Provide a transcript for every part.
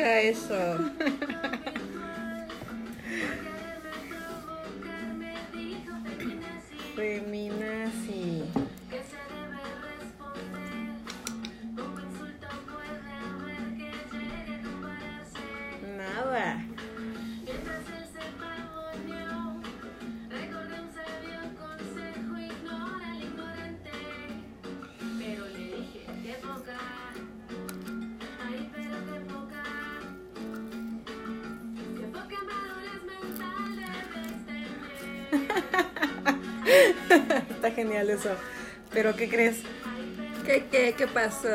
Escucha eso. Está genial eso. Pero ¿qué crees? ¿Qué, qué, qué pasó?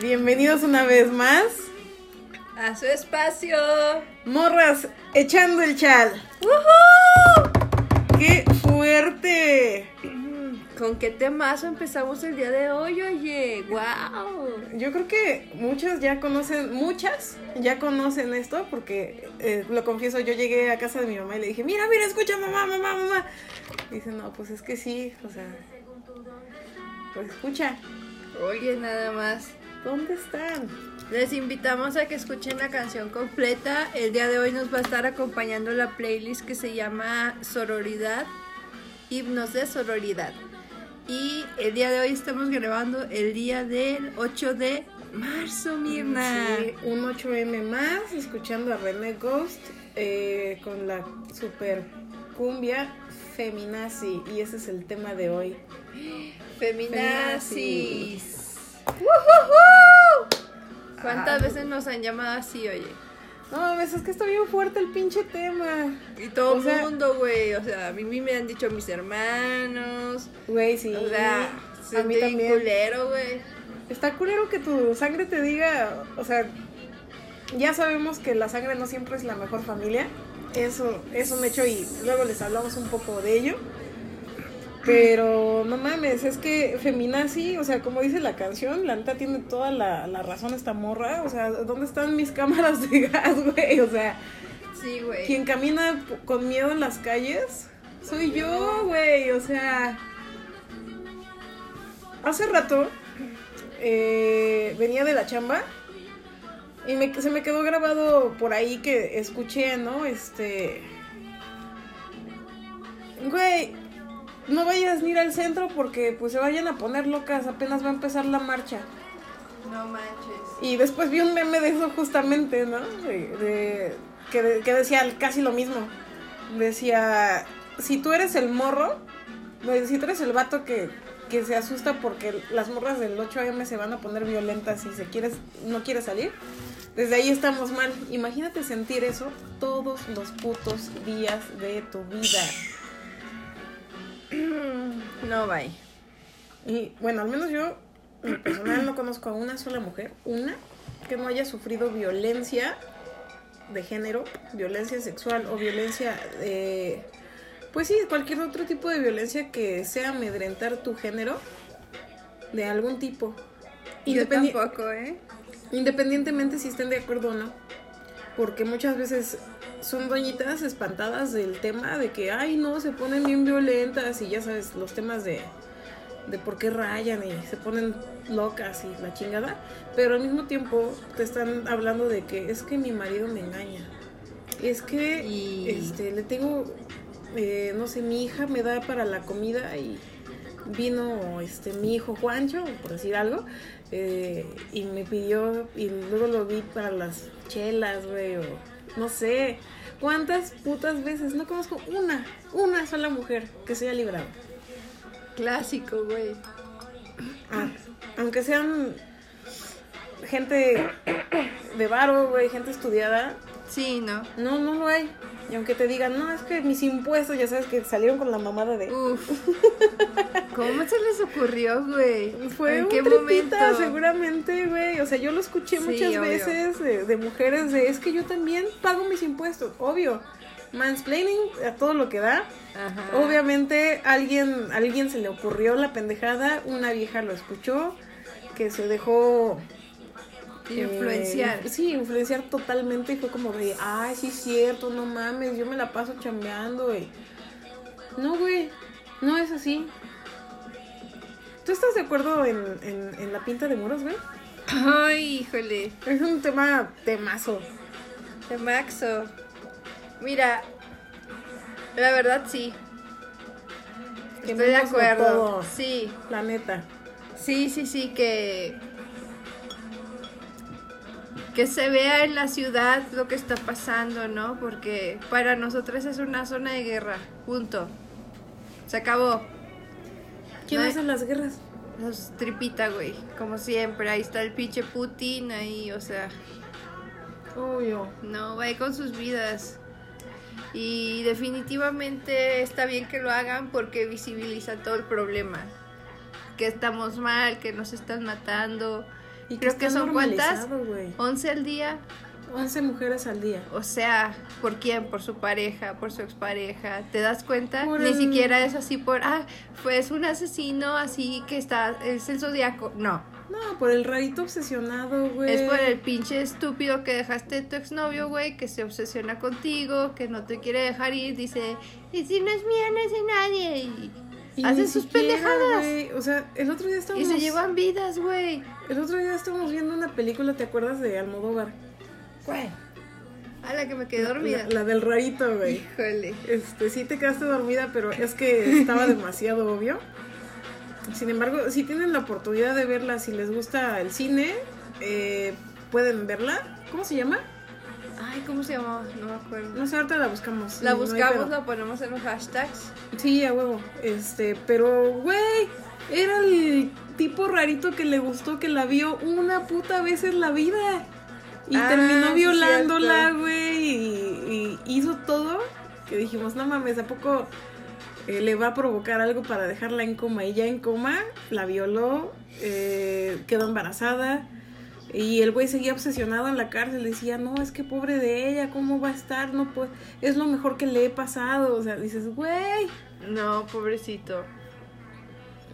Bienvenidos una vez más. A su espacio. Morras echando el chal. ¡Woohoo! ¡Qué fuerte! ¿Con qué temazo empezamos el día de hoy, oye? ¡Wow! Yo creo que muchas ya conocen, muchas ya conocen esto porque, eh, lo confieso, yo llegué a casa de mi mamá y le dije, mira, mira, escucha, mamá, mamá, mamá. Y dice, no, pues es que sí, o sea, pues escucha, Oye, nada más. ¿dónde están? Les invitamos a que escuchen la canción completa. El día de hoy nos va a estar acompañando la playlist que se llama Sororidad, Himnos de Sororidad. Y el día de hoy estamos grabando el día del 8 de marzo, Mirna. Sí, un 8M más, escuchando a René Ghost eh, con la super cumbia feminazi. Y ese es el tema de hoy. Feminazis. ¿Cuántas Ah. veces nos han llamado así, oye? No, es que está bien fuerte el pinche tema. Y todo el sea- mundo, güey. O sea, a mí me han dicho mis hermanos. Güey, sí. O sea, a mí también. culero, güey. Está culero que tu sangre te diga, o sea, ya sabemos que la sangre no siempre es la mejor familia. Eso es un hecho y luego les hablamos un poco de ello. Pero no mames, es que feminazi, o sea, como dice la canción, la neta tiene toda la, la razón esta morra. O sea, ¿dónde están mis cámaras de gas, güey? O sea, Sí, güey. quien camina con miedo en las calles soy yo, güey. O sea, hace rato eh, venía de la chamba y me- se me quedó grabado por ahí que escuché, ¿no? Este. Güey, no vayas ni ir al centro porque pues se vayan a poner locas, apenas va a empezar la marcha. No manches. Y después vi un meme de eso justamente, ¿no? De, de- que, de- que decía casi lo mismo. Decía, si tú eres el morro, si tú eres el vato que, que se asusta porque las morras del 8am se van a poner violentas y se quieres, no quiere salir, desde ahí estamos mal. Imagínate sentir eso todos los putos días de tu vida. No, bye. Y bueno, al menos yo, en personal, no conozco a una sola mujer, una, que no haya sufrido violencia de género, violencia sexual o violencia de. Pues sí, cualquier otro tipo de violencia que sea amedrentar tu género de algún tipo. Yo tampoco, ¿eh? Independientemente si estén de acuerdo o no. Porque muchas veces son doñitas espantadas del tema de que, ay, no, se ponen bien violentas y ya sabes, los temas de, de por qué rayan y se ponen locas y la chingada. Pero al mismo tiempo te están hablando de que es que mi marido me engaña. Es que Y- este, le tengo, eh, no sé, mi hija me da para la comida y vino este mi hijo Juancho, por decir algo, eh, y me pidió, y luego lo vi para las chelas, güey, o no sé. ¿Cuántas putas veces? No conozco una, una sola mujer que se haya librado. Clásico, güey. Ah, aunque sean gente de varo, güey, gente estudiada, Sí, ¿no? no, no lo hay. Y aunque te digan, no, es que mis impuestos, ya sabes que salieron con la mamada de... Uf. ¿Cómo se les ocurrió, güey? Fue ¿En un qué tripita, momento? seguramente, güey. O sea, yo lo escuché Sí, muchas obvio. veces de, de mujeres de, es que yo también pago mis impuestos, obvio. Mansplaining a todo lo que da. Ajá. Obviamente alguien, alguien se le ocurrió la pendejada, una vieja lo escuchó, que se dejó eh, Influenciar. sí, influenciar totalmente y fue como de, ay, sí es cierto, no mames, yo me la paso chambeando, güey. No, güey, no es así. ¿Tú estás de acuerdo en, en, en la pinta de muros, güey? Ay, híjole. Es un tema temazo. De Maxo. Mira, la verdad sí. Estoy de acuerdo. todo. Sí, La neta. sí, sí, sí, que. Que se vea en la ciudad lo que está pasando, ¿no? Porque para nosotros es una zona de guerra. Punto. Se acabó. ¿Quién No hace las guerras? Los tripita, güey. Como siempre. Ahí está el pinche Putin ahí, o sea. Obvio. No, va con sus vidas. Y definitivamente está bien que lo hagan porque visibiliza todo el problema. Que estamos mal, que nos están matando. Y Creo que son cuántas? normalizado, güey. 11 al día. 11 mujeres al día. O sea, ¿por quién? Por su pareja, por su expareja. ¿Te das cuenta? Por Ni el- siquiera es así por, ah, pues un asesino así que está, es el zodiaco. No, No, por el rarito obsesionado, güey. Es por el pinche estúpido que dejaste tu exnovio, güey, que se obsesiona contigo, que no te quiere dejar ir, dice, y si no es mía, no es de nadie. Y, Y hace ni sus siquiera, pendejadas. O sea, el otro día y estábamos... se llevan vidas, güey. El otro día estábamos viendo una película, ¿te acuerdas de Almodóvar? Güey. A la que me quedé dormida. La, la del rarito, güey. Híjole. Este, sí te quedaste dormida, pero es que estaba demasiado obvio. Sin embargo, si tienen la oportunidad de verla, si les gusta el cine, eh, pueden verla. ¿Cómo se llama? Ay, ¿cómo se llamaba? No me acuerdo. No sé, ahorita la buscamos. La buscamos, la ponemos en los hashtags. Sí, a huevo. Este, pero, güey, era el tipo rarito que le gustó que la vio una puta vez en la vida. Y Ah, terminó violándola, güey. Y, y hizo todo. Que dijimos, no mames, ¿a poco eh, le va a provocar algo para dejarla en coma? Y ya en coma, la violó, eh, quedó embarazada. Y el güey seguía obsesionado en la cárcel. Decía, no, es que pobre de ella, ¿cómo va a estar? No puede, es lo mejor que le he pasado. O sea, dices, güey. No, pobrecito.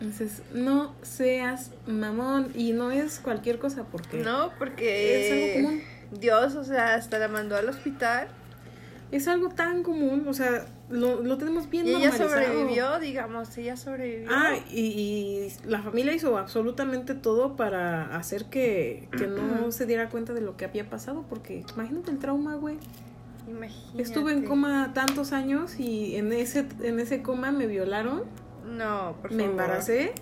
Dices, no seas mamón. Y no es cualquier cosa porque No, porque Es algo común. Dios, o sea, hasta la mandó al hospital. Es algo tan común. O sea, lo, lo tenemos bien Y ella sobrevivió, digamos, ella sobrevivió. Ah, y, y la familia hizo absolutamente todo para hacer que, que no se diera cuenta de lo que había pasado. Porque imagínate el trauma, güey. Imagínate. Estuve en coma tantos años y en ese, en ese coma me violaron, No, por me favor. embaracé.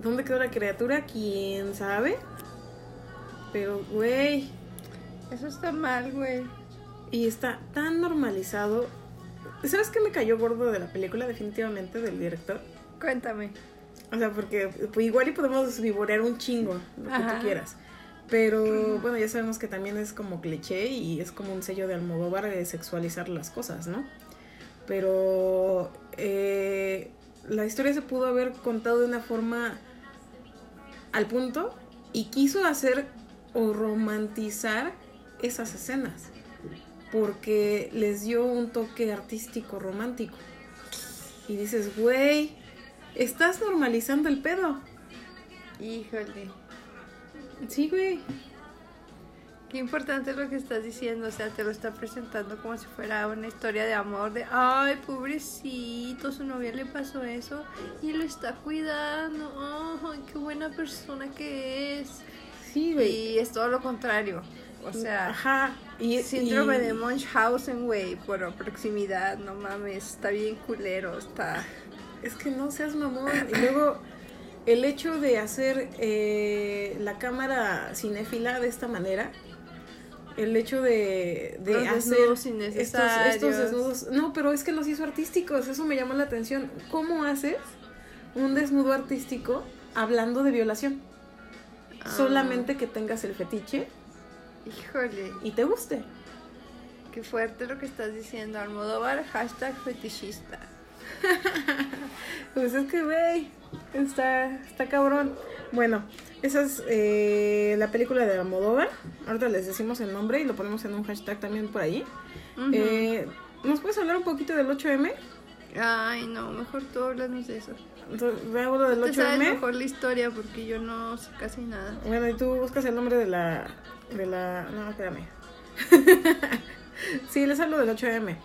¿Dónde quedó la criatura? ¿Quién sabe? Pero, güey, Eso está mal, güey. Y está tan normalizado. ¿Sabes qué me cayó gordo de la película, definitivamente, del director? Cuéntame. O sea, porque pues, igual y podemos vivorear un chingo, lo que tú quieras. Pero bueno, ya sabemos que también es como cliché y es como un sello de Almodóvar de sexualizar las cosas, ¿no? Pero eh, la historia se pudo haber contado de una forma al punto y quiso hacer o romantizar esas escenas porque les dio un toque artístico romántico. Y dices, güey, estás normalizando el pedo. Híjole. Sí, güey. Qué importante lo que estás diciendo, o sea, te lo está presentando como si fuera una historia de amor, de, ay, pobrecito, su novia le pasó eso y lo está cuidando, ay, qué buena persona que es. Sí, güey. Y es todo lo contrario, o sea, Ajá. Y, síndrome y- de Munchausen, güey, por proximidad, no mames, está bien culero, está... Es que no seas mamón. Y luego, el hecho de hacer eh, la cámara cinéfila de esta manera, el hecho de, de Los hacer estos desnudos. No, pero es que los hizo artísticos, eso me llamó la atención. ¿Cómo haces un desnudo artístico hablando de violación? Ah. Solamente que tengas el fetiche Híjole, y te guste. qué fuerte lo que estás diciendo, Almodóvar, hashtag fetichista. Pues es que, güey, está, está cabrón. Bueno, esa es eh, la película de Almodóvar. Ahorita les decimos el nombre y lo ponemos en un hashtag también por ahí. Eh, ¿Nos puedes hablar un poquito del 8M? Ay, no, mejor tú háblanos de eso. Entonces, hablo del Tú sabes 8M. mejor la historia porque yo no sé casi nada. Bueno, y tú buscas el nombre de la... De la no, espérame. sí, les hablo del 8M.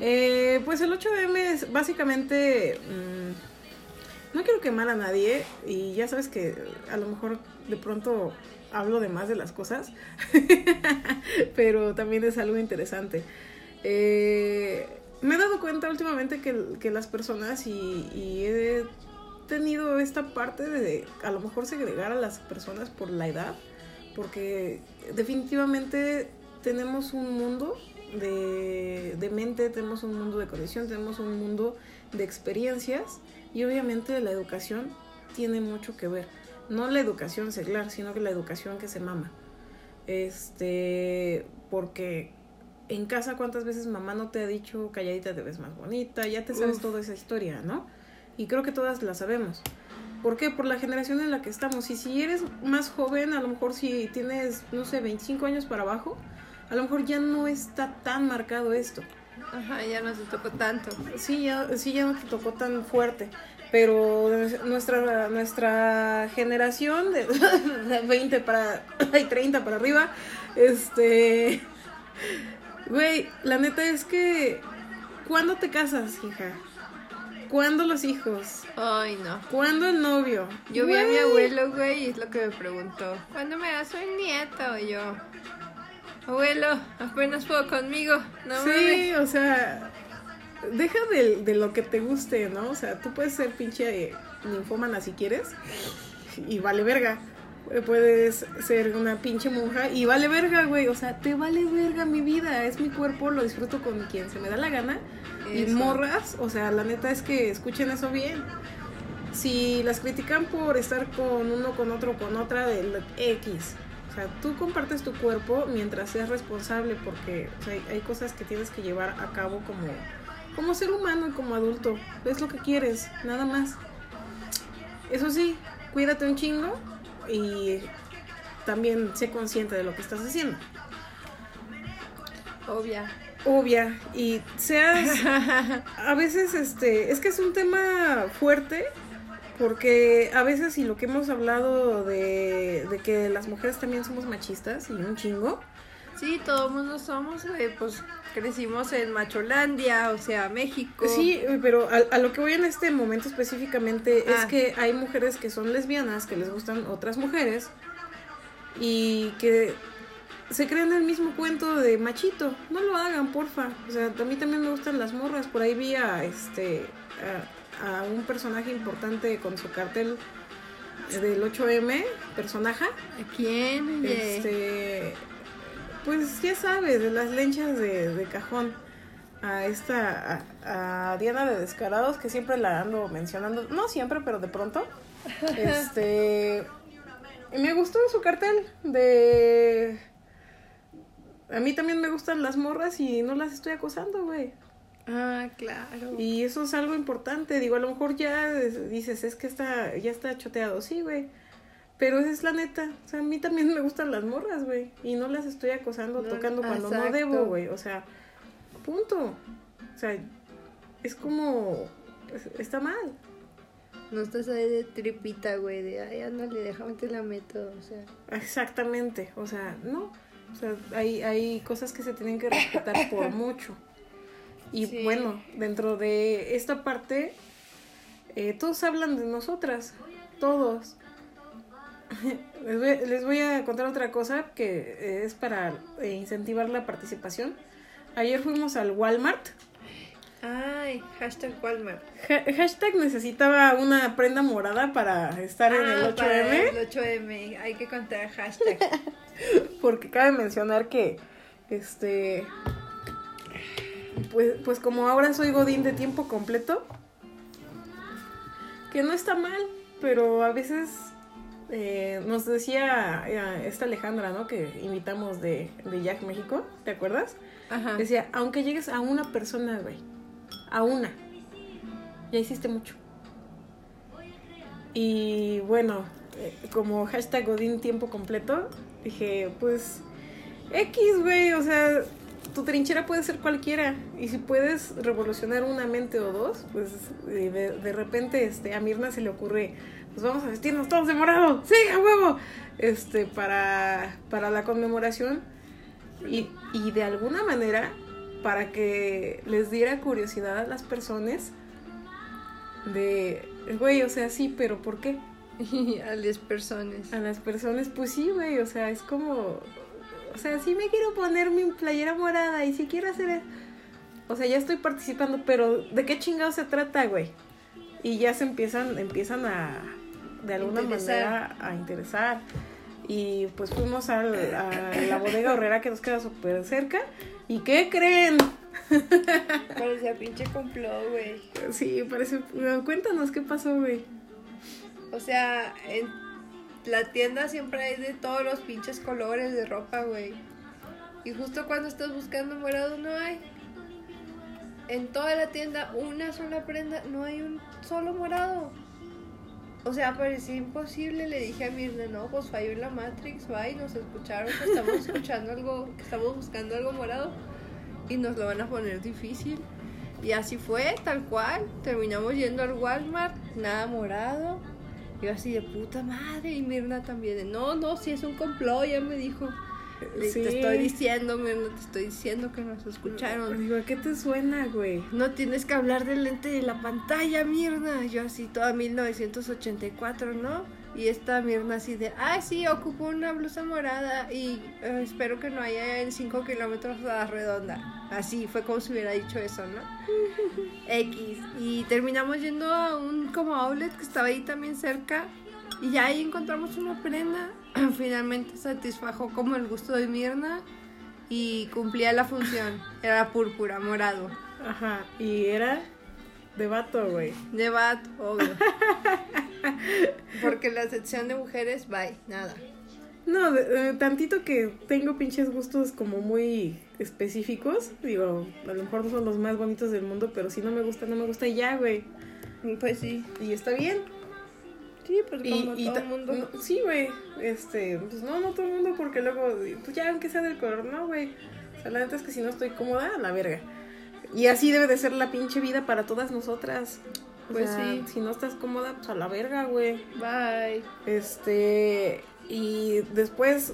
Eh, pues el 8M es básicamente... mm, no quiero quemar a nadie y ya sabes que a lo mejor de pronto hablo de más de las cosas, pero también es algo interesante. Eh, me he dado cuenta últimamente que, que las personas y, y he tenido esta parte de a lo mejor segregar a las personas por la edad, porque definitivamente tenemos un mundo de, de mente, tenemos un mundo de conexión, tenemos un mundo de experiencias y obviamente la educación tiene mucho que ver. No la educación seglar, sino que la educación que se mama. Este, porque en casa cuántas veces mamá no te ha dicho calladita te ves más bonita, ya te sabes Uf. toda esa historia, ¿no? Y creo que todas la sabemos. ¿Por qué? Por la generación en la que estamos. Y si eres más joven, a lo mejor si tienes, no sé, 25 años para abajo, a lo mejor ya no está tan marcado esto. Ajá, ya no se tocó tanto. Sí, ya, sí, ya no te tocó tan fuerte. Pero nuestra, nuestra generación de, de 20 para y 30 para arriba, este. Güey, la neta es que. ¿Cuándo te casas, hija? ¿Cuándo los hijos? Ay, no. ¿Cuándo el novio? Yo vi a mi abuelo, güey, y es lo que me preguntó. ¿Cuándo me das un nieto? Y yo, abuelo, apenas puedo conmigo. No Sí, mames. o sea, deja de, de lo que te guste, ¿no? O sea, tú puedes ser pinche ninfómana si quieres y vale verga. Eh, Puedes ser una pinche monja y vale verga, güey. O sea, te vale verga mi vida. Es mi cuerpo, lo disfruto con quien se me da la gana. Y morras, o sea, la neta es que escuchen eso bien. Si las critican por estar con uno, con otro, con otra del X. O sea, tú compartes tu cuerpo mientras seas responsable porque o sea, hay, hay cosas que tienes que llevar a cabo como, como ser humano y como adulto. Es lo que quieres, nada más. Eso sí, cuídate un chingo y también sé consciente de lo que estás haciendo. Obvia. Obvia. Y seas a veces este es que es un tema fuerte porque a veces y lo que hemos hablado de, de que las mujeres también somos machistas y un chingo Sí, todo mundo somos, güey, pues crecimos en Macholandia, o sea, México. sí eh, pero a, a lo que voy en este momento específicamente es Ah. que hay mujeres que son lesbianas que les gustan otras mujeres y que se creen el mismo cuento de machito no lo hagan porfa o sea a mí también me gustan las morras por ahí vi a este a, a un personaje importante con su cartel del 8M personaje ¿A quién? Este pues ya sabes de las lenchas de, de cajón a esta a, a Diana de Descarados que siempre la ando mencionando no siempre pero de pronto este y me gustó su cartel de a mí también me gustan las morras y no las estoy acosando güey Ah, claro. y eso es algo importante. Digo, a lo mejor ya dices, es que está, ya está choteado. Sí, güey. Pero esa es la neta. O sea, a mí también me gustan las morras, güey. Y no las estoy acosando, No, tocando cuando no debo, güey. O sea, punto. O sea, es como... es- Está mal. No estás ahí de tripita, güey, de, ay, ándale, déjame te la meto, o sea. Exactamente. O sea, no. O sea, hay, hay cosas que se tienen que respetar por mucho. Y Sí. bueno, dentro de esta parte, eh, todos hablan de nosotras. Todos. les, voy, les voy a contar otra cosa que es para eh, incentivar la participación. Ayer fuimos al Walmart. Ay, hashtag Walmart. Ha- hashtag necesitaba una prenda morada para estar en el Ah, 8M. para el 8M, hay que contar hashtag. porque cabe mencionar que este pues, pues como ahora soy godín de tiempo completo que no está mal pero a veces eh, nos decía eh, esta Alejandra no que invitamos de, de Jack México ¿te acuerdas? Ajá. decía aunque llegues a una persona güey a una ya hiciste mucho y bueno, eh, como hashtag Godín tiempo completo, dije, pues X, güey, o sea, tu trinchera puede ser cualquiera. Y si puedes revolucionar una mente o dos, pues eh, de, de repente este, a Mirna se le ocurre, pues vamos a vestirnos todos de morado, sí, a huevo, este, para, para la conmemoración. Y, y de alguna manera, para que les diera curiosidad a las personas de, güey, o sea, sí, pero ¿por qué? A las personas. a las personas, pues sí, güey, o sea, es como, o sea, sí me quiero poner mi playera morada y si quiero hacer, e- o sea, ya estoy participando, pero ¿de qué chingado se trata, güey? Y ya se empiezan, empiezan a, de alguna Interesar. manera, a interesar. Y pues fuimos al- a la bodega horrera que nos queda súper cerca. ¿Y qué creen? Parecía pinche complot, güey. Sí, parece, cuéntanos qué pasó, güey. O sea, en la tienda siempre hay de todos los pinches colores de ropa, güey. Y justo cuando estás buscando morado no hay. En toda la tienda, una sola prenda, no hay un solo morado. O sea, parecía imposible. Le dije a Mirna, no, pues falló en la Matrix, va, y nos escucharon que estamos escuchando algo, que estamos buscando algo morado. Y nos lo van a poner difícil. Y así fue, tal cual. Terminamos yendo al Walmart, nada morado. Yo así de puta madre. Y Mirna también de, no, no, si es un complot, ya me dijo. Sí. Te estoy diciendo, Mirna, te estoy diciendo que nos escucharon. Digo, ¿a qué te suena, güey? No tienes que hablar del lente de la pantalla, Mirna. Yo así toda 1984, ¿no? Y esta Mirna así de, ah, sí, ocupo una blusa morada y eh, espero que no haya en 5 kilómetros a la redonda. Así fue como si hubiera dicho eso, ¿no? X. Y terminamos yendo a un como outlet que estaba ahí también cerca y ya ahí encontramos una prenda. Finalmente satisfajo como el gusto de Mirna y cumplía la función. Era púrpura, morado. Ajá, y era de vato, güey. De bat, obvio. Porque la sección de mujeres, bye, nada. No, eh, tantito que tengo pinches gustos como muy específicos. Digo, a lo mejor no son los más bonitos del mundo, pero si no me gusta, no me gusta y ya, güey. Pues sí. Y está bien. Sí, pues Y, como y todo el mundo. no, sí, güey. Este, pues no, no todo el mundo, porque luego, pues ya, aunque sea del color, no, güey. O sea, la neta es que si no estoy cómoda, a la verga. Y así debe de ser la pinche vida para todas nosotras. O Pues sea, sí. Si no estás cómoda, pues a la verga, güey. Bye. Este, y después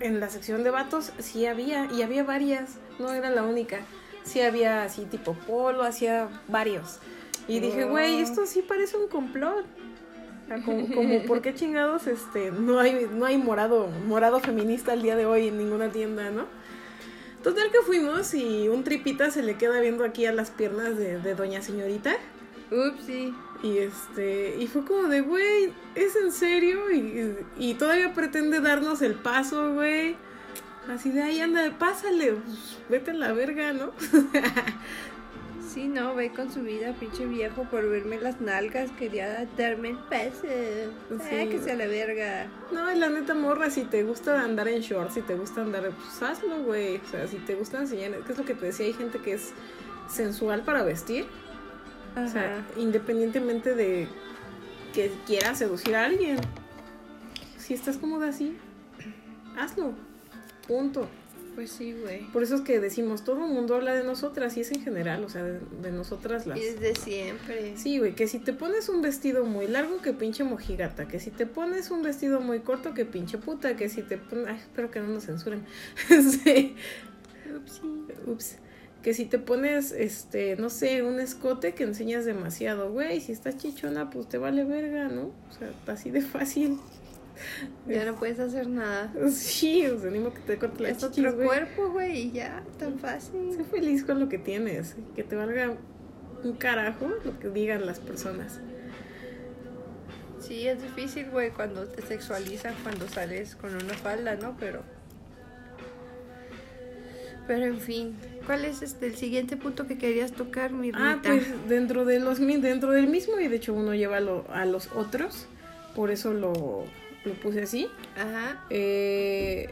en la sección de vatos sí había, y había varias, no era la única. Sí había así tipo polo, hacía varios. Y dije, Oh. güey, esto sí parece un complot. Sea, Como, como, ¿por qué chingados este, no hay, no hay morado, morado feminista al día de hoy en ninguna tienda, no? Total que fuimos y un tripita se le queda viendo aquí a las piernas de, de doña señorita. Ups, sí. Y este, y fue como de, güey, ¿es en serio? Y, y todavía pretende darnos el paso, güey. Así de ahí anda, pásale, pues, vete a la verga, ¿no? Sí, no, ve con su vida, pinche viejo, por verme las nalgas, quería darme el peso. Sí. Eh, que sea la verga. No, y la neta morra, si te gusta andar en shorts, si te gusta andar, pues hazlo, güey. O sea, si te gusta enseñar, ¿qué es lo que te decía? Hay gente que es sensual para vestir. O sea, independientemente de que quieras seducir a alguien. Si estás cómoda así, hazlo. Punto. Pues sí, güey. Por eso es que decimos, todo el mundo habla de nosotras, y es en general, o sea, de, de nosotras las... Y desde siempre. Sí, güey, que si te pones un vestido muy largo, que pinche mojigata, que si te pones un vestido muy corto, que pinche puta, que si te pones... Ay, espero que no nos censuren. sí. Ups, Ups. Que si te pones, este, no sé, un escote que enseñas demasiado, güey, si estás chichona, pues te vale verga, ¿no? O sea, así de fácil. Ya no puedes hacer nada. Sí, o sea, ni modo que te corte la Es chichis, otro cuerpo, güey, y ya, tan fácil. Sé feliz con lo que tienes. Que te valga un carajo lo que digan las personas. Sí, es difícil, güey, cuando te sexualizan, cuando sales con una falda, ¿no? Pero. Pero en fin, ¿cuál es este el siguiente punto que querías tocar, mi Ah, Rita? pues dentro de los dentro del mismo y de hecho uno lleva lo- a los otros, por eso lo, lo puse así. Ajá. Eh,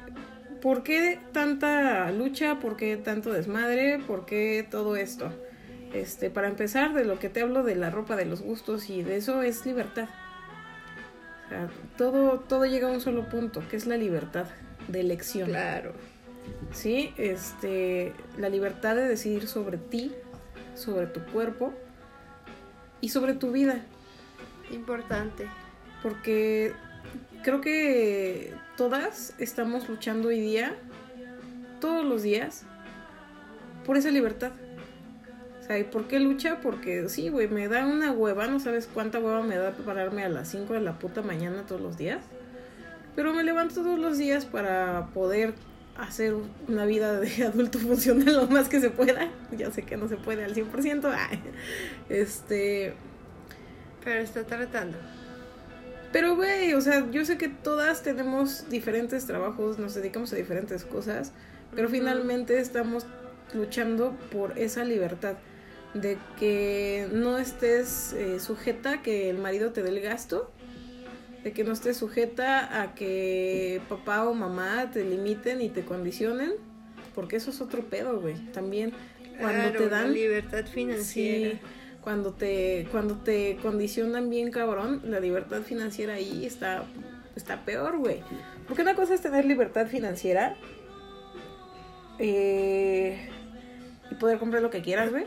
¿Por qué tanta lucha? ¿Por qué tanto desmadre? ¿Por qué todo esto? Este, para empezar, de lo que te hablo de la ropa, de los gustos y de eso es libertad. O sea, todo, todo llega a un solo punto, que es la libertad de elección. Claro. Sí, este, la libertad de decidir sobre ti, sobre tu cuerpo y sobre tu vida. Importante. Porque creo que todas estamos luchando hoy día, todos los días, por esa libertad. O sea, ¿y por qué lucha? Porque sí, güey, me da una hueva, no sabes cuánta hueva me da pararme a las 5 de la puta mañana todos los días. Pero me levanto todos los días para poder hacer una vida de adulto funcional lo más que se pueda. Ya sé que no se puede al 100%. ay, Este, Pero está tratando. Pero, güey, o sea, yo sé que todas tenemos diferentes trabajos, nos dedicamos a diferentes cosas, pero finalmente estamos luchando por esa libertad de que no estés eh, sujeta a que el marido te dé el gasto, de que no estés sujeta a que papá o mamá te limiten y te condicionen, porque eso es otro pedo, güey. También cuando Claro, te la dan libertad financiera. Sí, cuando te, cuando te condicionan bien cabrón, la libertad financiera ahí está, está peor, güey. Porque una cosa es tener libertad financiera eh, y poder comprar lo que quieras, güey.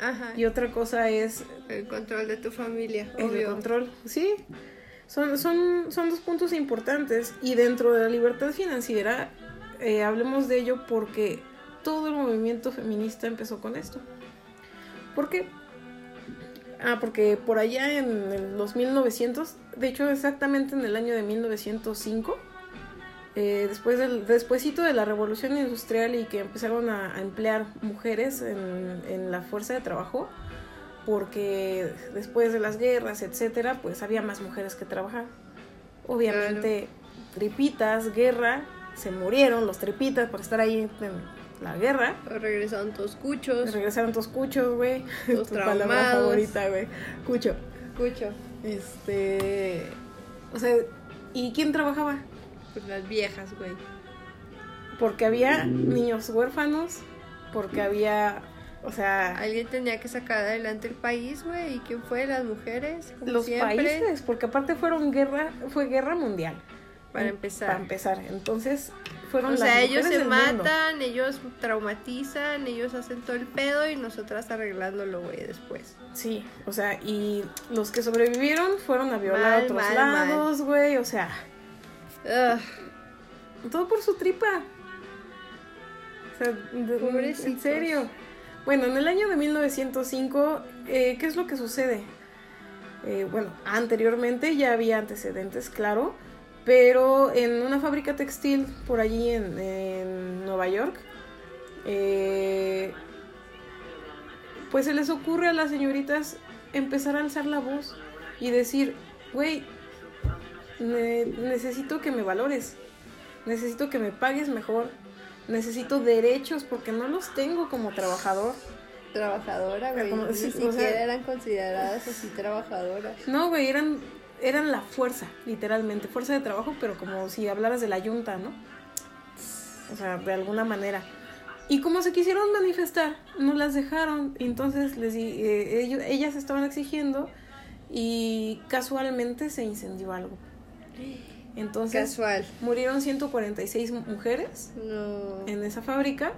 Ajá. Y otra cosa es El control de tu familia, el obvio. control. Sí, son, son, son dos puntos importantes. Y dentro de la libertad financiera, eh, hablemos de ello porque todo el movimiento feminista empezó con esto. ¿Por qué? Ah, porque por allá en el- los 1900, de hecho exactamente en el año de 1905, eh, después del despuésito de la revolución industrial y que empezaron a, a emplear mujeres en, en la fuerza de trabajo, porque después de las guerras, etcétera, pues había más mujeres que trabajar. Obviamente, tripitas, guerra, se murieron los tripitas por estar ahí en la guerra. Regresaron todos cuchos. Regresaron tus cuchos, güey. Todos tu palabra favorita, güey. Cucho. Cucho. Este. O sea, ¿y quién trabajaba? Pues las viejas, güey. Porque había niños huérfanos, porque había. O sea, Alguien tenía que sacar adelante el país, güey. ¿Y quién fue? Las mujeres, como los siempre. países, porque aparte fueron guerra, fue guerra mundial. Para En- empezar. Para empezar. Entonces, fueron O sea, ellos se mundo. matan, ellos traumatizan, ellos hacen todo el pedo y nosotras arreglándolo, güey, después. Sí, o sea, y los que sobrevivieron fueron a violar a otros mal, lados, güey, o sea, Ugh, todo por su tripa. O sea, en serio. Bueno, en el año de 1905, eh, ¿qué es lo que sucede? Eh, bueno, anteriormente ya había antecedentes, claro, pero en una fábrica textil por allí en, en Nueva York, eh, pues se les ocurre a las señoritas empezar a alzar la voz y decir, güey, ne- necesito que me valores, necesito que me pagues mejor, necesito derechos porque no los tengo como trabajador. trabajadora, güey. Como- Ni sí, o siquiera sea- eran consideradas así trabajadoras. No, güey, eran, eran la fuerza, literalmente, fuerza de trabajo, pero como si hablaras de la yunta, ¿no? O sea, de alguna manera. Y como se quisieron manifestar, no las dejaron. Entonces les di- eh, ellos, ellas estaban exigiendo y casualmente se incendió algo. Entonces Casual. murieron 146 mujeres No. en esa fábrica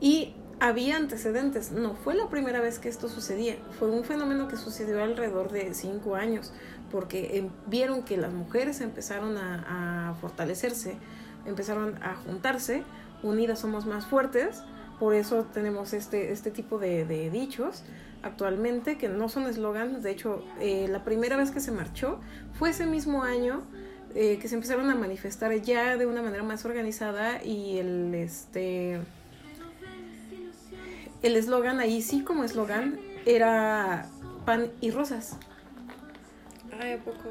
y había antecedentes. No fue la primera vez que esto sucedía. Fue un fenómeno que sucedió alrededor de cinco años porque eh, vieron que las mujeres empezaron a, fortalecerse, empezaron a juntarse. Unidas somos más fuertes. Por eso tenemos este, este tipo de, de dichos actualmente que no son eslogans. De hecho, eh, la primera vez que se marchó fue ese mismo año eh, que se empezaron a manifestar ya de una manera más organizada y el este el eslogan ahí sí como eslogan era pan y rosas. Ay, ¿a poco?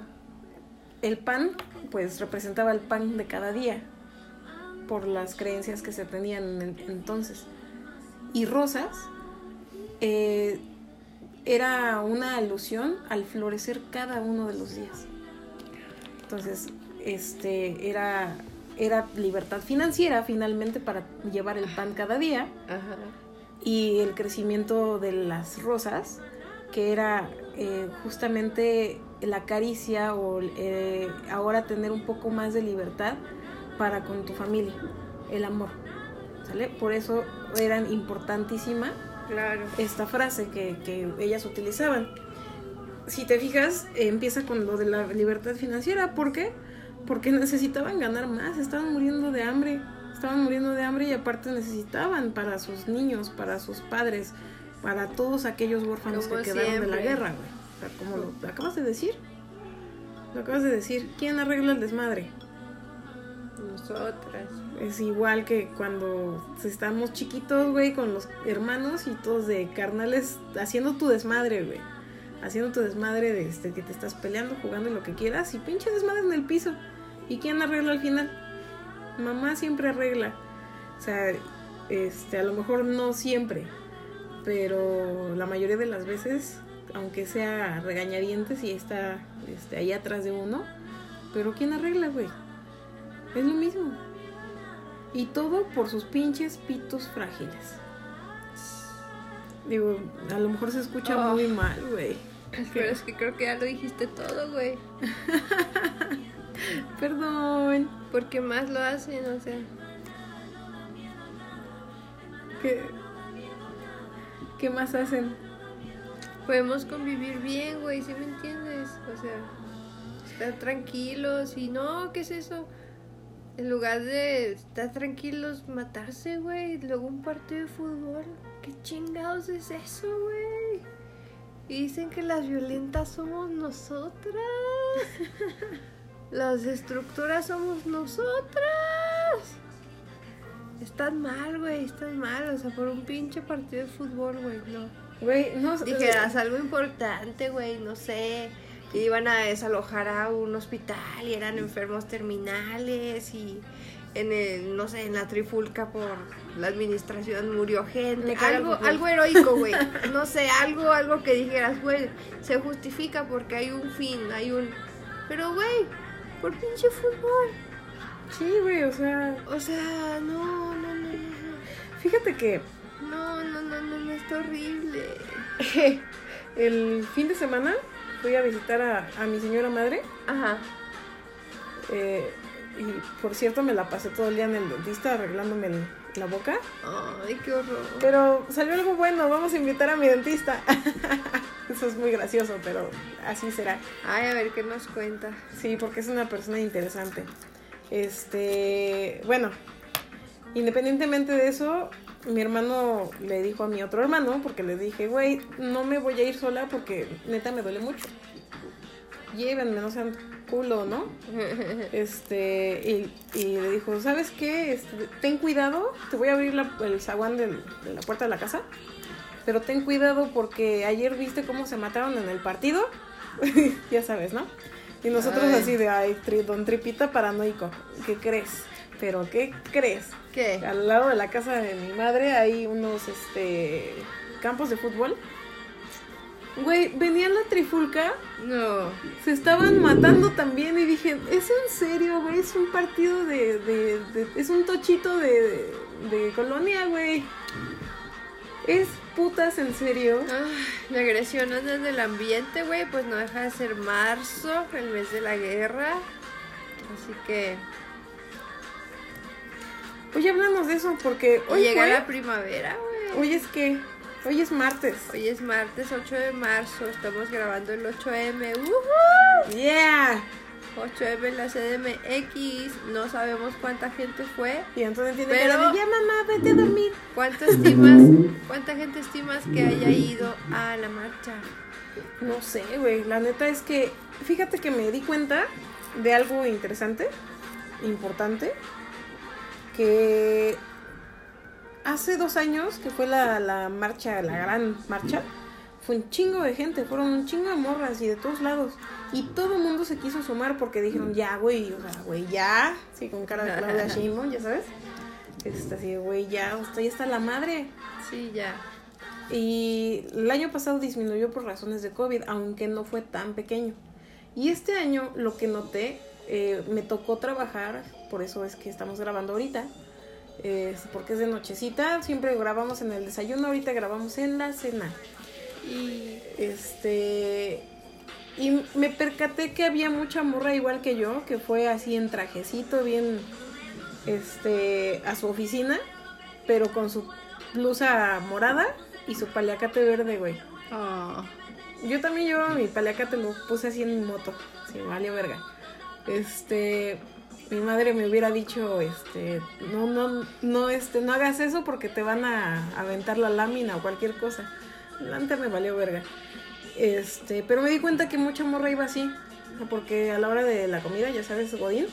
El pan pues representaba el pan de cada día por las creencias que se tenían en el entonces. Y rosas eh, era una alusión al florecer cada uno de los días. Entonces, este era era libertad financiera finalmente para llevar el pan cada día Ajá. y el crecimiento de las rosas, que era eh, justamente la caricia o eh, ahora tener un poco más de libertad para con tu familia, el amor. ¿Sale? Por eso eran importantísima Claro. esta frase que, que ellas utilizaban. Si te fijas, eh, empieza con lo de la libertad financiera. ¿Por qué? Porque necesitaban ganar más, estaban muriendo de hambre, estaban muriendo de hambre y aparte necesitaban para sus niños, para sus padres, para todos aquellos huérfanos que quedaron de la guerra, güey. O sea, como lo acabas de decir. Lo acabas de decir. ¿Quién arregla el desmadre? Nosotras. Es igual que cuando estamos chiquitos, güey, con los hermanos y todos de carnales haciendo tu desmadre, güey. Haciendo tu desmadre de este, que te estás peleando, jugando y lo que quieras y pinche desmadre en el piso. ¿Y quién arregla al final? Mamá siempre arregla. O sea, este, a lo mejor no siempre, pero la mayoría de las veces, aunque sea regañadientes y está este, ahí atrás de uno, pero ¿quién arregla, güey? Es lo mismo. Y todo por sus pinches pitos frágiles. Digo, a lo mejor se escucha Oh. muy mal, güey. Pero es que creo que ya lo dijiste todo, güey. Perdón. ¿Por qué más lo hacen? O sea, ¿Qué, ¿Qué más hacen? podemos convivir bien, güey, ¿sí me entiendes? O sea, estar tranquilos y no, ¿qué es eso? En lugar de estar tranquilos, matarse, güey, luego un partido de fútbol. ¿Qué chingados es eso, güey? Y dicen que las violentas somos nosotras. Las estructuras somos nosotras. Están mal, güey, están mal. O sea, por un pinche partido de fútbol, güey, no. Güey, no sé. Dijeras algo importante, güey, no sé. que Iban a desalojar a un hospital y eran enfermos terminales y en el, no sé, en la trifulca por la administración murió gente. Algo, algo heroico, güey. No sé, algo, algo que dijeras, güey, se justifica porque hay un fin, hay un. Pero, güey, por pinche fútbol. Sí, güey, o sea, O sea, no. Fíjate que No, no, no, no, no, está horrible. el fin de semana fui a visitar a, a mi señora madre. Ajá. eh, y por cierto, me la pasé todo el día en el dentista arreglándome el- la boca. Ay, qué horror. Pero salió algo bueno, vamos a invitar a mi dentista. Eso es muy gracioso, pero así será. Ay, a ver qué nos cuenta. Sí, porque es una persona interesante. Este, bueno, independientemente de eso, mi hermano le dijo a mi otro hermano, porque le dije, güey, no me voy a ir sola porque neta me duele mucho. Llévenme, no sean culo, ¿no? Este, y, y le dijo, ¿sabes qué? Este, ten cuidado, te voy a abrir la- el zaguán de la puerta de la casa, pero ten cuidado porque ayer viste cómo se mataron en el partido, ya sabes, ¿no? Y nosotros Ay. así de, ay, tri- don Tripita paranoico, ¿qué crees? ¿Pero qué crees? ¿Qué? Al lado de la casa de mi madre hay unos, este, campos de fútbol. Güey, venía la trifulca No. se estaban matando también y dije, ¿es en serio, güey? Es un partido de, de- de- es un tochito de, de colonia, güey. Es putas en serio. Ay, la agresión no es desde el ambiente, güey, pues no deja de ser marzo, el mes de la guerra. Así que Oye, háblanos de eso porque hoy llega la primavera, güey. Hoy es que, hoy es martes. Hoy es martes 8 de marzo, estamos grabando el 8M. ¡Uhú! Yeah. 8M en la CDMX, no sabemos cuánta gente fue. Y entonces tiene Pero- de, ya mamá, vete a dormir. ¿Cuánto estimas, cuánta gente estimas que haya ido a la marcha? No sé, güey. La neta es que, fíjate que me di cuenta de algo interesante, importante, que hace dos años, que fue la, la marcha, la gran marcha, fue un chingo de gente, fueron un chingo de morras y de todos lados. Y todo el mundo se quiso sumar porque dijeron, ya, güey, o sea, güey, ya. Sí, con cara de Claudia Sheinbaum, ya sabes. Este, así, güey, ya, ya está la madre. Sí, ya. Y el año pasado disminuyó por razones de COVID, aunque no fue tan pequeño. Y este año lo que noté, eh, me tocó trabajar, por eso es que estamos grabando ahorita, porque es de nochecita, siempre grabamos en el desayuno, ahorita grabamos en la cena. Y Este. Y me percaté que había mucha morra igual que yo, que fue así en trajecito, bien. Este. a su oficina, pero con su blusa morada y su paliacate verde, güey. oh, Yo también llevaba mi paliacate, lo puse así en mi moto. Sí, vale verga. Este. Mi madre me hubiera dicho, este, no, no, no, este, no hagas eso porque te van a aventar la lámina o cualquier cosa. Neta me valió verga. Este, pero me di cuenta que mucha morra iba así. Porque a la hora de la comida, ya sabes, Godín,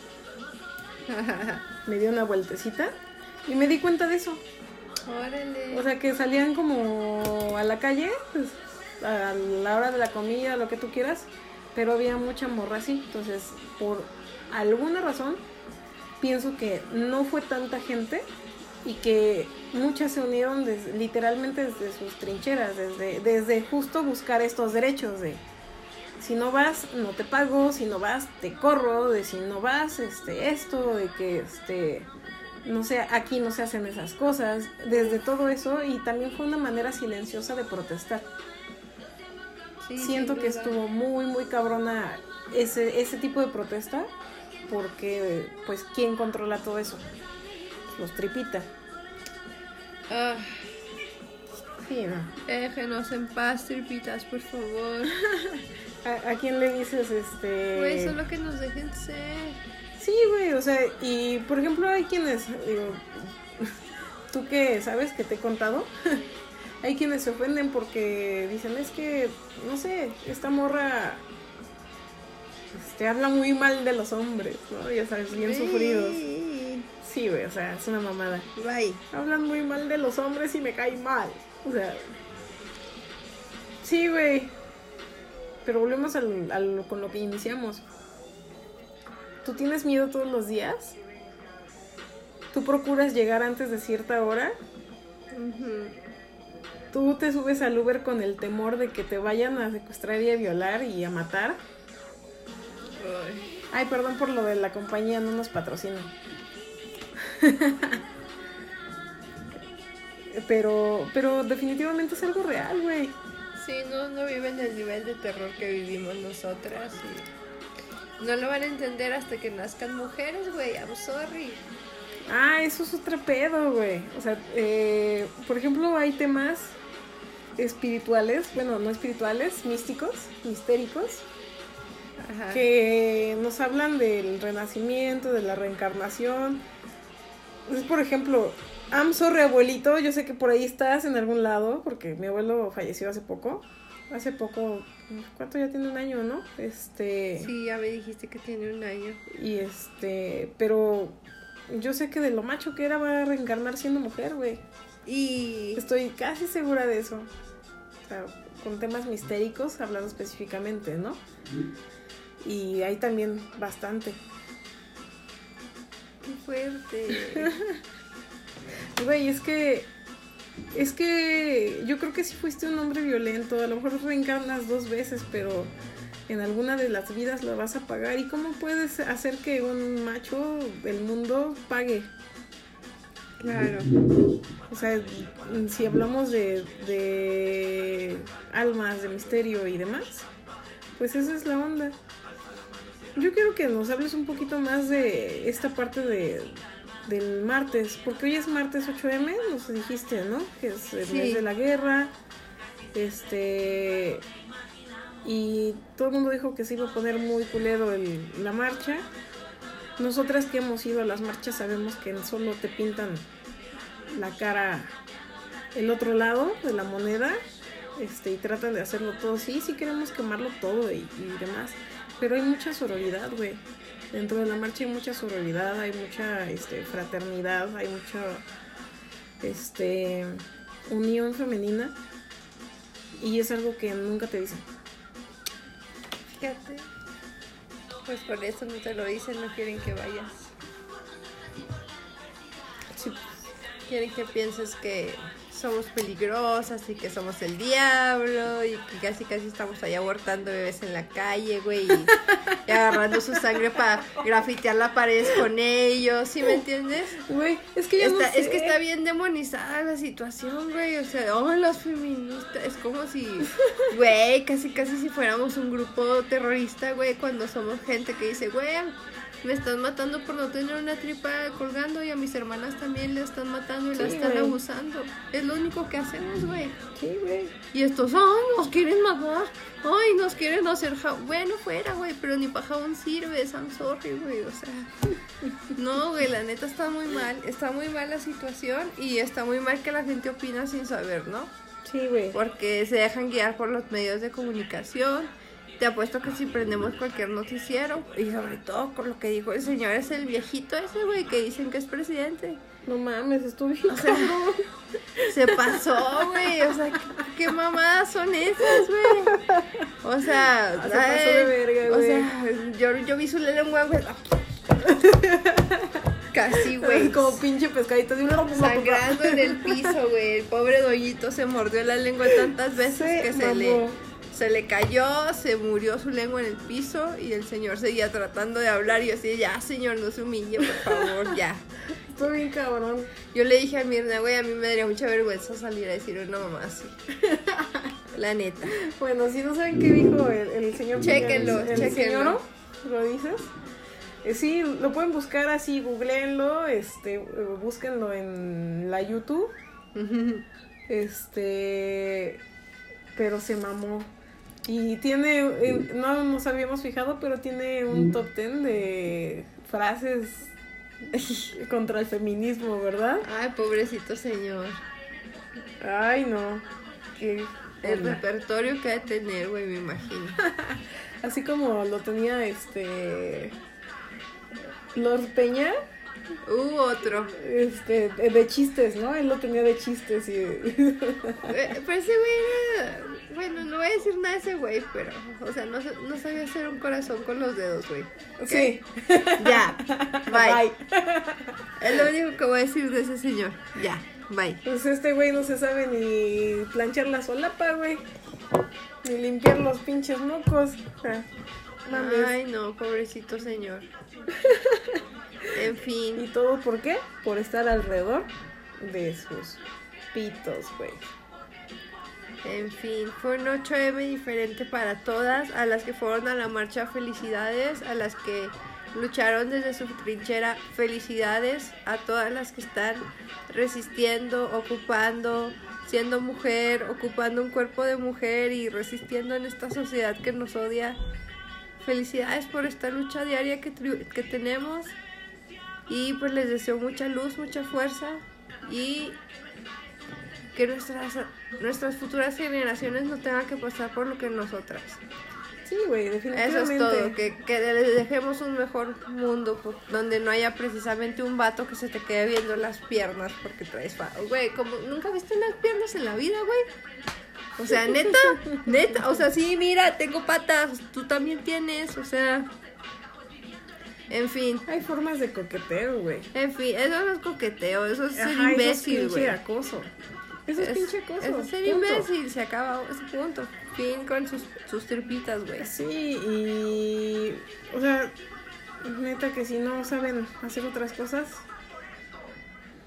me dio una vueltecita y me di cuenta de eso. Órale. O sea, que salían como a la calle, pues, a la hora de la comida, lo que tú quieras, pero había mucha morra así. Entonces, por alguna razón, pienso que no fue tanta gente y que muchas se unieron literalmente desde sus trincheras, desde, desde justo buscar estos derechos de si no vas, no te pago, si no vas, te corro, de si no vas, este, esto, de que este no sé, aquí no se hacen esas cosas, desde todo eso y también fue una manera silenciosa de protestar. Sí, Siento que estuvo muy, muy cabrona ese, ese tipo de protesta porque, pues, ¿quién controla todo eso? Los tripita. Ah, Sí, ¿no? déjenos en paz, tripitas, por favor. ¿A, a quién le dices, este...? Güey, solo que nos dejen ser. Sí, güey, o sea, y por ejemplo hay quienes, digo, tú que sabes que te he contado, hay quienes se ofenden porque dicen, es que, no sé, esta morra este, habla muy mal de los hombres, ¿no? Ya sabes, bien sufridos. Sí, güey, o sea, es una mamada. Bye. Hablan muy mal de los hombres y me cae mal. O sea, sí, güey. Pero volvemos al, al- con lo que iniciamos. ¿Tú tienes miedo todos los días? ¿Tú procuras llegar antes de cierta hora? ¿Tú te subes al Uber con el temor de que te vayan a secuestrar y a violar y a matar? Ay. Perdón por lo de la compañía, no nos patrocina. pero, pero definitivamente es algo real, güey. Sí, no, no viven el nivel de terror que vivimos nosotras y no lo van a entender hasta que nazcan mujeres, güey. I'm sorry. Ah, eso es otro pedo, güey. O sea, eh, por ejemplo, hay temas espirituales, bueno, no espirituales, místicos, mistéricos, Ajá. que nos hablan del renacimiento, de la reencarnación. Es, por ejemplo, I'm sorry, abuelito, yo sé que por ahí estás en algún lado, porque mi abuelo falleció hace poco. Hace poco, ¿cuánto ya tiene un año, no? Este. Sí, ya me dijiste que tiene un año. Y este, pero yo sé que de lo macho que era va a reencarnar siendo mujer, güey. Y Estoy casi segura de eso. O sea, con temas mistéricos, hablando específicamente, ¿no? Y hay también bastante. qué fuerte. Güey, es que. Es que yo creo que si fuiste un hombre violento, a lo mejor reencarnas dos veces, pero en alguna de las vidas la vas a pagar. ¿Y cómo puedes hacer que un macho del mundo pague? claro. O sea, si hablamos de, de almas, de misterio y demás, pues esa es la onda. Yo quiero que nos hables un poquito más de esta parte de, del martes, porque hoy es martes 8M, nos dijiste, ¿no? Que es el Sí. mes de la guerra. Este. Y todo el mundo dijo que se iba a poner muy culero el- la marcha. Nosotras que hemos ido a las marchas sabemos que solo te pintan la cara el otro lado de la moneda este y tratan de hacerlo todo sí sí queremos quemarlo todo y, y demás pero hay mucha sororidad güey dentro de la marcha hay mucha sororidad hay mucha este fraternidad hay mucha este unión femenina y es algo que nunca te dicen Fíjate. Pues por eso no te lo dicen, no quieren que vayas. sí, Quieren que pienses que somos peligrosas y que somos el diablo y que casi casi estamos ahí abortando bebés en la calle, güey, y, y agarrando su sangre para grafitear la pared con ellos, ¿sí me entiendes? güey es que ya no Está- es que está bien demonizada la situación, güey. O sea, oh, las feministas. Es como si, güey, casi casi si fuéramos un grupo terrorista, güey, cuando somos gente que dice, güey, me están matando por no tener una tripa colgando y a mis hermanas también le están matando y la Sí, están güey. abusando. Es lo único que hacemos, güey. sí güey Y estos, ay, nos quieren matar. Ay, nos quieren hacer jabón. Bueno, fuera, güey, pero ni para jabón sirve. I'm sorry, güey. O sea, no, güey, la neta está muy mal. Está muy mal la situación y está muy mal que la gente opina sin saber, ¿no? Sí, güey. porque se dejan guiar por los medios de comunicación. Te apuesto que si prendemos cualquier noticiero, y sobre todo con lo que dijo el señor, es el viejito ese, güey, que dicen que es presidente. No mames, estuve sea, cabrón. Se pasó, güey. O sea, ¿qué, qué mamadas son esas, güey? O sea, Ah, se pasó de verga, o sea, yo, yo vi su lengua, güey. Casi, güey. Como pinche pescadito así. Sangrando en el piso, güey. El pobre doñito se mordió la lengua tantas veces Se que se le. Se le cayó, se murió su lengua en el piso y el señor seguía tratando de hablar y yo así, ya, señor, no se humille, por favor, ya. Estuve bien cabrón. Yo le dije a Mirna, güey, a mí me daría mucha vergüenza salir a decir una mamá así. La neta. Bueno, si no saben qué dijo el, el señor Chéquenlo, el, señor, ¿lo dices? Eh, sí, lo pueden buscar así, googleenlo, este, búsquenlo en la YouTube, este, pero se mamó. Y tiene, eh, no nos habíamos fijado, pero tiene un top ten de frases contra el feminismo, ¿verdad? Ay, pobrecito señor. Ay, no. Qué El onda. repertorio que ha de tener, güey, me imagino. Así como lo tenía este Lord Peña, Hubo otro. este, de, de chistes, ¿no? Él lo tenía de chistes y Eh, Pero ese güey era... Bueno, no voy a decir nada de ese güey, pero... O sea, no, no sabía hacer un corazón con los dedos, güey. Sí. Ya. Bye. Bye. Es lo único que voy a decir de ese señor. Ya. Bye. Pues este güey no se sabe ni planchar la solapa, güey. Ni limpiar los pinches mocos. Ah. Ay, no, pobrecito señor. En ¿Y fin. todo por qué? Por estar alrededor de sus pitos, güey. En fin, fue un 8M diferente para todas, a las que fueron a la marcha felicidades, a las que lucharon desde su trinchera felicidades, a todas las que están resistiendo, ocupando, siendo mujer, ocupando un cuerpo de mujer y resistiendo en esta sociedad que nos odia. Felicidades por esta lucha diaria que, que tenemos y pues les deseo mucha luz, mucha fuerza y que nuestras, nuestras futuras generaciones no tengan que pasar por lo que nosotras. Sí, güey, Eso definitivamente. es todo, que, que les dejemos un mejor mundo donde no haya precisamente un vato que se te quede viendo las piernas porque traes. Güey, como nunca viste unas piernas en la vida, güey. O sea, neta, neta, o sea, sí, mira, tengo patas, tú también tienes, o sea... En fin, Hay formas de coqueteo, güey. en fin, eso no es coqueteo, eso es ser Ajá, eso es imbécil, güey. acoso. Eso es, pinche acoso. Eso es imbécil, se acaba ese punto. Fin con sus, sus tripitas, güey. Sí, y. O sea, neta que si no saben hacer otras cosas,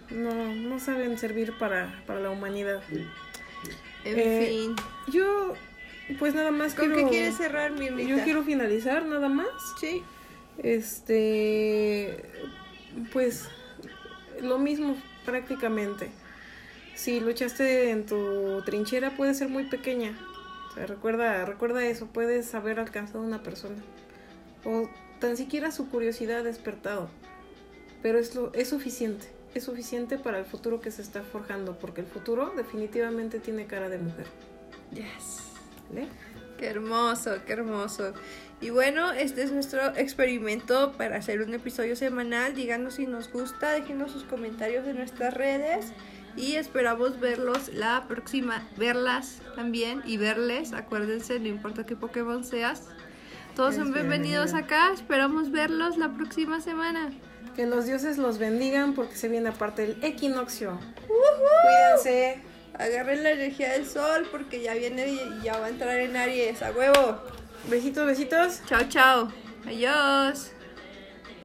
no, no saben servir para, para la humanidad. En Eh, fin. Yo, pues nada más ¿Con quiero. qué quieres cerrar, Mirnita? Yo quiero finalizar nada más. Sí. Este. Pues lo mismo prácticamente. Si luchaste en tu trinchera puede ser muy pequeña. O sea, recuerda, recuerda eso, puedes haber alcanzado a una persona. O tan siquiera su curiosidad ha despertado. Pero es, lo, es suficiente. Es suficiente para el futuro que se está forjando. Porque el futuro definitivamente tiene cara de mujer. Yes. ¿vale? Qué hermoso, qué hermoso. Y bueno, este es nuestro experimento para hacer un episodio semanal. Díganos si nos gusta, déjenos sus comentarios en nuestras redes. Y esperamos verlos la próxima, verlas también y verles. Acuérdense, no importa qué Pokémon seas. Todos son Es bienvenidos acá. Esperamos verlos la próxima semana. Que los dioses los bendigan porque se viene aparte el equinoccio. Cuídense. Agarren la energía del sol porque ya viene y ya va a entrar en Aries. A huevo. Besitos, besitos. Chao, chao. Adiós.